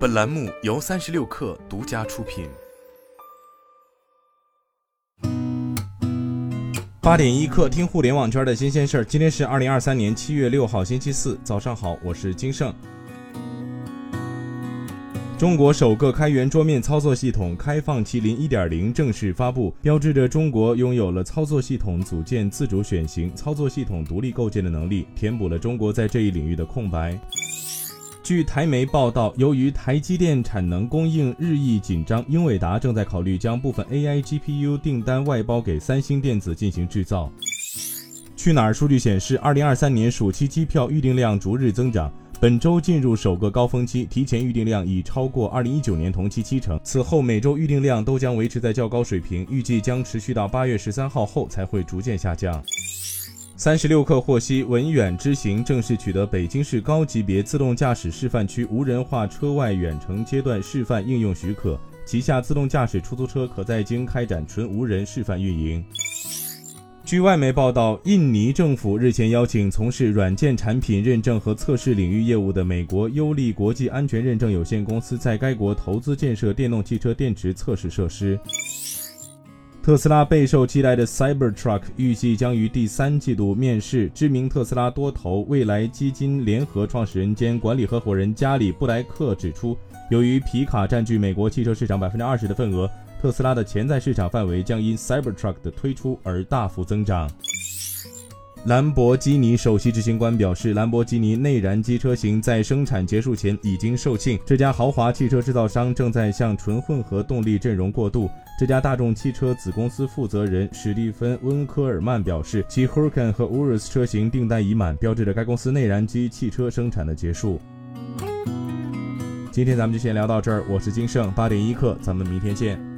本栏目由三十六氪独家出品。八点一刻，听互联网圈的新鲜事儿。今天是二零二三年七月六号，星期四，早上好，我是金盛。中国首个开源桌面操作系统开放麒麟一点零正式发布，标志着中国拥有了操作系统组件自主选型、操作系统独立构建的能力，填补了中国在这一领域的空白。据台媒报道，由于台积电产能供应日益紧张，英伟达正在考虑将部分 AI GPU 订单外包给三星电子进行制造。去哪儿数据显示，二零二三年暑期机票预订量逐日增长，本周进入首个高峰期，提前预订量已超过二零一九年同期七成。此后每周预订量都将维持在较高水平，预计将持续到八月十三号后才会逐渐下降。三十六氪获悉，文远之行正式取得北京市高级别自动驾驶示范区无人化车外远程阶段示范应用许可，旗下自动驾驶出租车可在京开展纯无人示范运营。据外媒报道，印尼政府日前邀请从事软件产品认证和测试领域业务的美国优利国际安全认证有限公司在该国投资建设电动汽车电池测试设施。特斯拉备受期待的 Cybertruck 预计将于第三季度面世。知名特斯拉多头未来基金联合创始人兼管理合伙人加里布莱克指出，由于皮卡占据美国汽车市场百分之二十的份额，特斯拉的潜在市场范围将因 Cybertruck 的推出而大幅增长。兰博基尼首席执行官表示，兰博基尼内燃机车型在生产结束前已经售罄。这家豪华汽车制造商正在向纯混合动力阵容过渡。这家大众汽车子公司负责人史蒂芬·温科尔曼表示，其 Hurricane 和 Urus 车型订单已满，标志着该公司内燃机汽车生产的结束。今天咱们就先聊到这儿，我是金盛八点一刻，咱们明天见。